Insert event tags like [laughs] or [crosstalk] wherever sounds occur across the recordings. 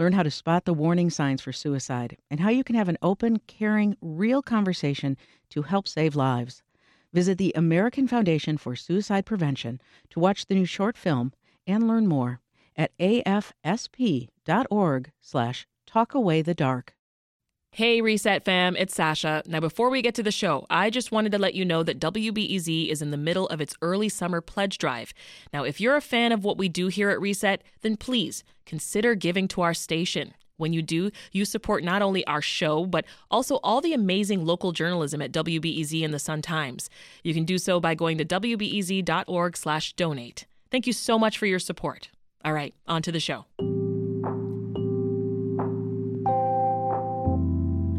learn how to spot the warning signs for suicide, and how you can have an open, caring, real conversation to help save lives. Visit the American Foundation for Suicide Prevention to watch the new short film and learn more at afsp.org slash talkawaythedark. Hey, Reset fam, it's Sasha. Now, before we get to the show, I just wanted to let you know that WBEZ is in the middle of its early summer pledge drive. Now, if you're a fan of what we do here at Reset, then please consider giving to our station. When you do, you support not only our show, but also all the amazing local journalism at WBEZ and the Sun Times. You can do so by going to wbez.org slash donate. Thank you so much for your support. All right, on to the show.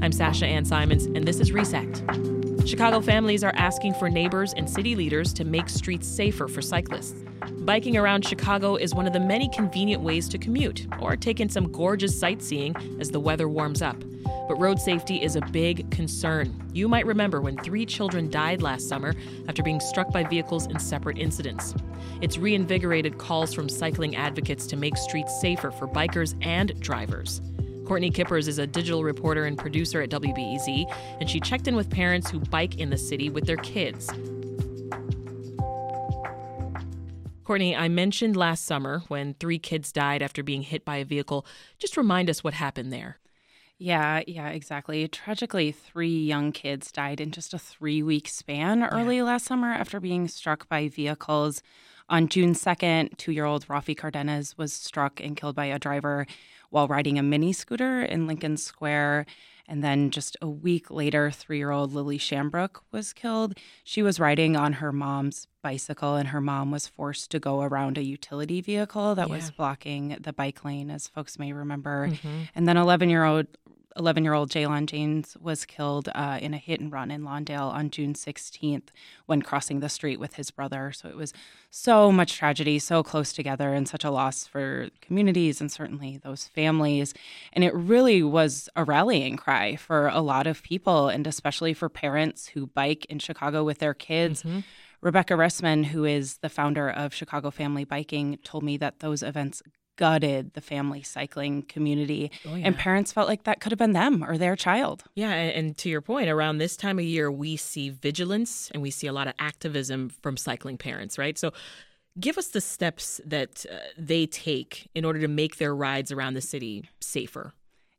I'm Sasha Ann Simons, and this is Reset. Chicago families are asking for neighbors and city leaders to make streets safer for cyclists. Biking around Chicago is one of the many convenient ways to commute or take in some gorgeous sightseeing as the weather warms up. But road safety is a big concern. You might remember when three children died last summer after being struck by vehicles in separate incidents. It's reinvigorated calls from cycling advocates to make streets safer for bikers and drivers. Courtney Kueppers is a digital reporter and producer at WBEZ, and she checked in with parents who bike in the city with their kids. Courtney, I mentioned last summer when three kids died after being hit by a vehicle. Just remind us what happened there. Yeah, yeah, exactly. Tragically, three young kids died in just a three week span early yeah. last summer after being struck by vehicles. On June 2nd, two year old Rafi Cardenas was struck and killed by a driver while riding a mini scooter in Lincoln Square. And then just a week later, three year old Lily Shambrook was killed. She was riding on her mom's bicycle, and her mom was forced to go around a utility vehicle that yeah. was blocking the bike lane, as folks may remember. Mm-hmm. And then 11 year old 11 year old Jaylon James was killed uh, in a hit and run in Lawndale on June 16th when crossing the street with his brother. So it was so much tragedy, so close together, and such a loss for communities and certainly those families. And it really was a rallying cry for a lot of people, and especially for parents who bike in Chicago with their kids. Mm-hmm. Rebecca Rissman, who is the founder of Chicago Family Biking, told me that those events gutted the family cycling community. Oh, yeah. And parents felt like that could have been them or their child. Yeah. And to your point, around this time of year, we see vigilance and we see a lot of activism from cycling parents, right? So, give us the steps that uh, they take in order to make their rides around the city safer.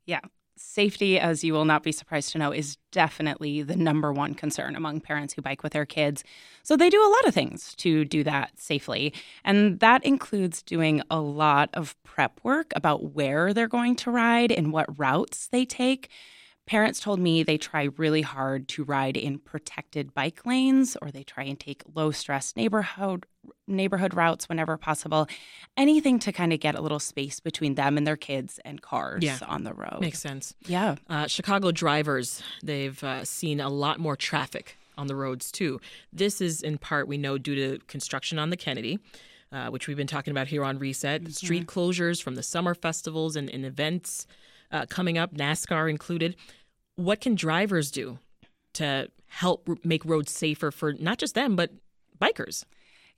Yeah safety, as you will not be surprised to know, is definitely the number one concern among parents who bike with their kids. So they do a lot of things to do that safely. And that includes doing a lot of prep work about where they're going to ride and what routes they take. Parents told me they try really hard to ride in protected bike lanes or they try and take low stress neighborhood neighborhood routes whenever possible. Anything to kind of get a little space between them and their kids and cars yeah. on the road. Makes sense. Yeah. Uh, Chicago drivers, they've uh, seen a lot more traffic on the roads too. This is in part, we know, due to construction on the Kennedy. Uh, which we've been talking about here on Reset, mm-hmm. street closures from the summer festivals and, and events uh, coming up, NASCAR included. What can drivers do to help make roads safer for not just them, but bikers?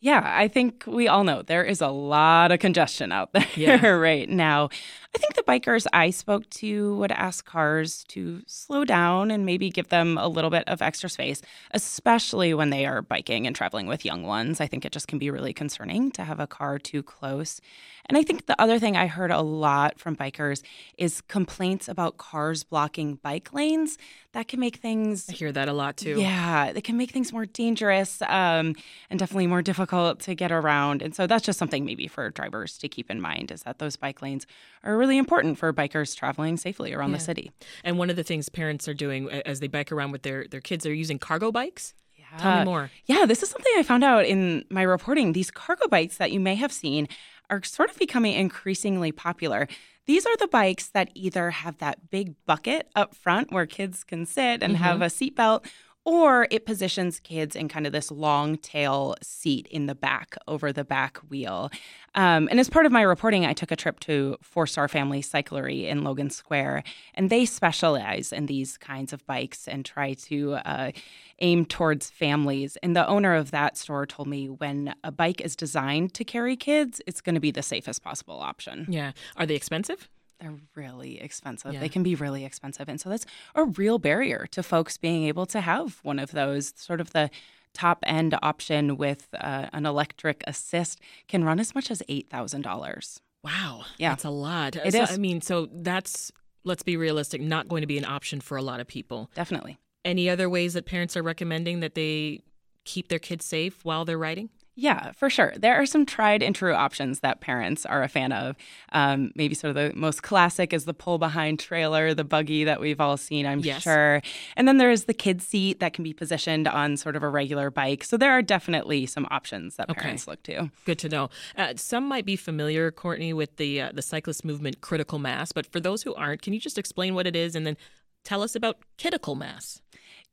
Yeah, I think we all know there is a lot of congestion out [laughs] there yeah. right now. I think the bikers I spoke to would ask cars to slow down and maybe give them a little bit of extra space, especially when they are biking and traveling with young ones. I think it just can be really concerning to have a car too close. And I think the other thing I heard a lot from bikers is complaints about cars blocking bike lanes. That can make things. I hear that a lot too. Yeah, it can make things more dangerous um, and definitely more difficult to get around. And so that's just something maybe for drivers to keep in mind is that those bike lanes are really important for bikers traveling safely around yeah. the city. And one of the things parents are doing as they bike around with their, their kids, they're using cargo bikes. Yeah. Tell me more. Yeah, this is something I found out in my reporting. These cargo bikes that you may have seen are sort of becoming increasingly popular. These are the bikes that either have that big bucket up front where kids can sit and mm-hmm. have a seatbelt, or it positions kids in kind of this long tail seat in the back over the back wheel. Um, and as part of my reporting, I took a trip to Four Star Family Cyclery in Logan Square, and they specialize in these kinds of bikes and try to uh, aim towards families. And the owner of that store told me when a bike is designed to carry kids, it's going to be the safest possible option. Yeah. Are they expensive? They're really expensive. Yeah. They can be really expensive. And so that's a real barrier to folks being able to have one of those sort of the top end option with uh, an electric assist can run as much as $8,000. Wow. Yeah. That's a lot. It so, is. I mean, so that's, let's be realistic, not going to be an option for a lot of people. Definitely. Any other ways that parents are recommending that they keep their kids safe while they're riding? Yeah, for sure. There are some tried and true options that parents are a fan of. Um, maybe sort of the most classic is the pull behind trailer, the buggy that we've all seen, I'm yes. sure. And then there's the kid seat that can be positioned on sort of a regular bike. So there are definitely some options that parents look to. Good to know. Uh, some might be familiar, Courtney, with the uh, the cyclist movement critical mass, but for those who aren't, can you just explain what it is and then tell us about critical mass?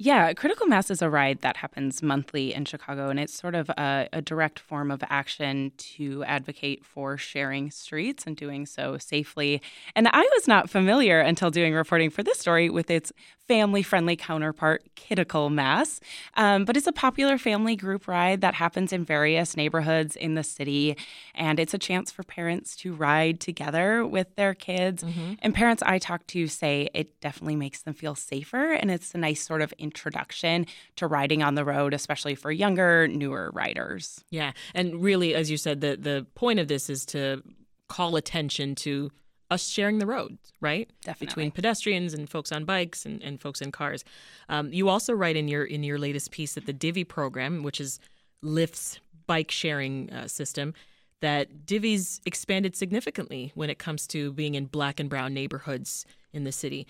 Yeah, Critical Mass is a ride that happens monthly in Chicago, and it's sort of a, a, direct form of action to advocate for sharing streets and doing so safely. And I was not familiar until doing reporting for this story with its family friendly counterpart, Kiddical Mass. Um, but it's a popular family group ride that happens in various neighborhoods in the city. And it's a chance for parents to ride together with their kids. Mm-hmm. And parents I talk to say it definitely makes them feel safer. And it's a nice sort of introduction to riding on the road, especially for younger, newer riders. Yeah. And really, as you said, the, the point of this is to call attention to us sharing the roads, right? Definitely. Between pedestrians and folks on bikes and, and folks in cars. Um, you also write in your in your latest piece that the Divvy program, which is Lyft's bike sharing uh, system, that Divvy's expanded significantly when it comes to being in black and brown neighborhoods in the city.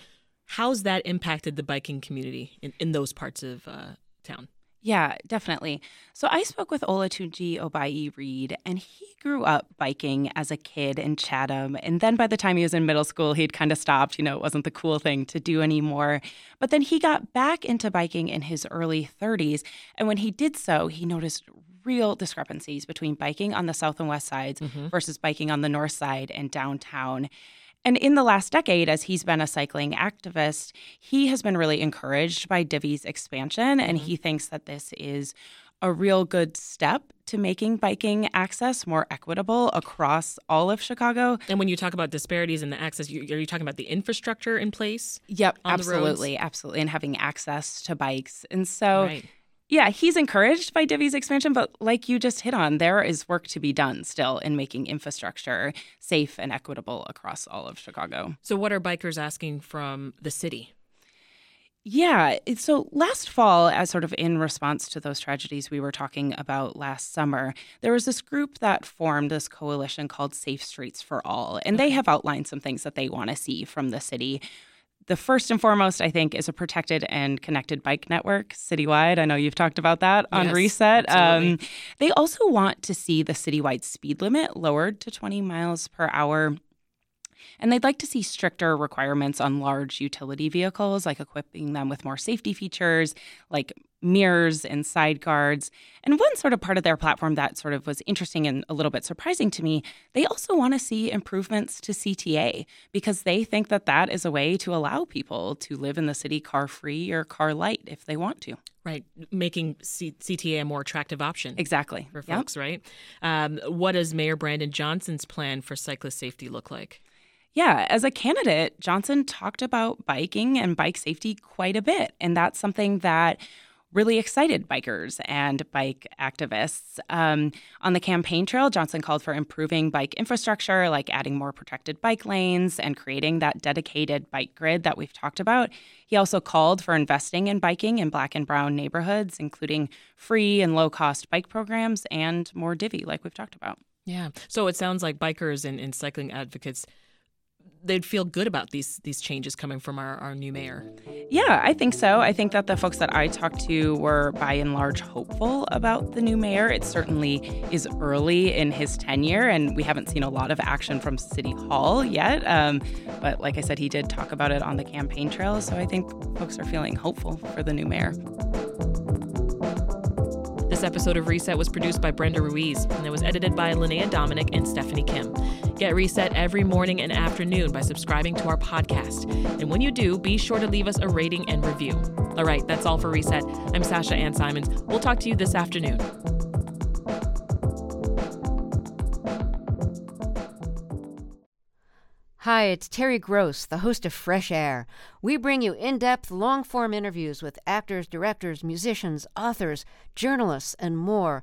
How's that impacted the biking community in, in those parts of uh, town? Yeah, definitely. So I spoke with Olatunji Oboi Reed, and he grew up biking as a kid in Chatham. And then by the time he was in middle school, he'd kind of stopped. You know, it wasn't the cool thing to do anymore. But then he got back into biking in his early 30s. And when he did so, he noticed real discrepancies between biking on the south and west sides mm-hmm. versus biking on the north side and downtown. And in the last decade, as he's been a cycling activist, he has been really encouraged by Divvy's expansion. And mm-hmm. he thinks that this is a real good step to making biking access more equitable across all of Chicago. And when you talk about disparities in the access, you, are you talking about the infrastructure in place? Yep, absolutely, absolutely, and having access to bikes. And so. Right yeah, he's encouraged by Divvy's expansion, but like you just hit on, there is work to be done still in making infrastructure safe and equitable across all of Chicago. So, what are bikers asking from the city? Yeah. So last fall, as sort of in response to those tragedies we were talking about last summer, there was this group that formed this coalition called Safe Streets for All. And they have outlined some things that they want to see from the city the first and foremost, I think, is a protected and connected bike network citywide. I know you've talked about that on yes, Reset. Um, they also want to see the citywide speed limit lowered to 20 miles per hour. And they'd like to see stricter requirements on large utility vehicles, like equipping them with more safety features, like mirrors and side guards. And one sort of part of their platform that sort of was interesting and a little bit surprising to me, they also want to see improvements to CTA because they think that that is a way to allow people to live in the city car free or car light if they want to. Right, making C- CTA a more attractive option. Exactly. For folks, yep. right? Um, what does Mayor Brandon Johnson's plan for cyclist safety look like? Yeah, as a candidate, Johnson talked about biking and bike safety quite a bit. And that's something that really excited bikers and bike activists. Um, on the campaign trail, Johnson called for improving bike infrastructure, like adding more protected bike lanes and creating that dedicated bike grid that we've talked about. He also called for investing in biking in black and brown neighborhoods, including free and low cost bike programs and more divvy, like we've talked about. Yeah. So it sounds like bikers and, and cycling advocates they'd feel good about these these changes coming from our, our new mayor. Yeah, I think so. I think that the folks that I talked to were by and large hopeful about the new mayor. It certainly is early in his tenure, and we haven't seen a lot of action from City Hall yet. Um, but like I said, he did talk about it on the campaign trail, so I think folks are feeling hopeful for the new mayor. This episode of Reset was produced by Brenda Ruiz and it was edited by Lynnea Domienik and Stephanie Kim. Get Reset every morning and afternoon by subscribing to our podcast. And when you do, be sure to leave us a rating and review. All right, that's all for Reset. I'm Sasha Ann Simons. We'll talk to you this afternoon. Hi, it's Terry Gross, the host of Fresh Air. We bring you in depth, long form interviews with actors, directors, musicians, authors, journalists, and more.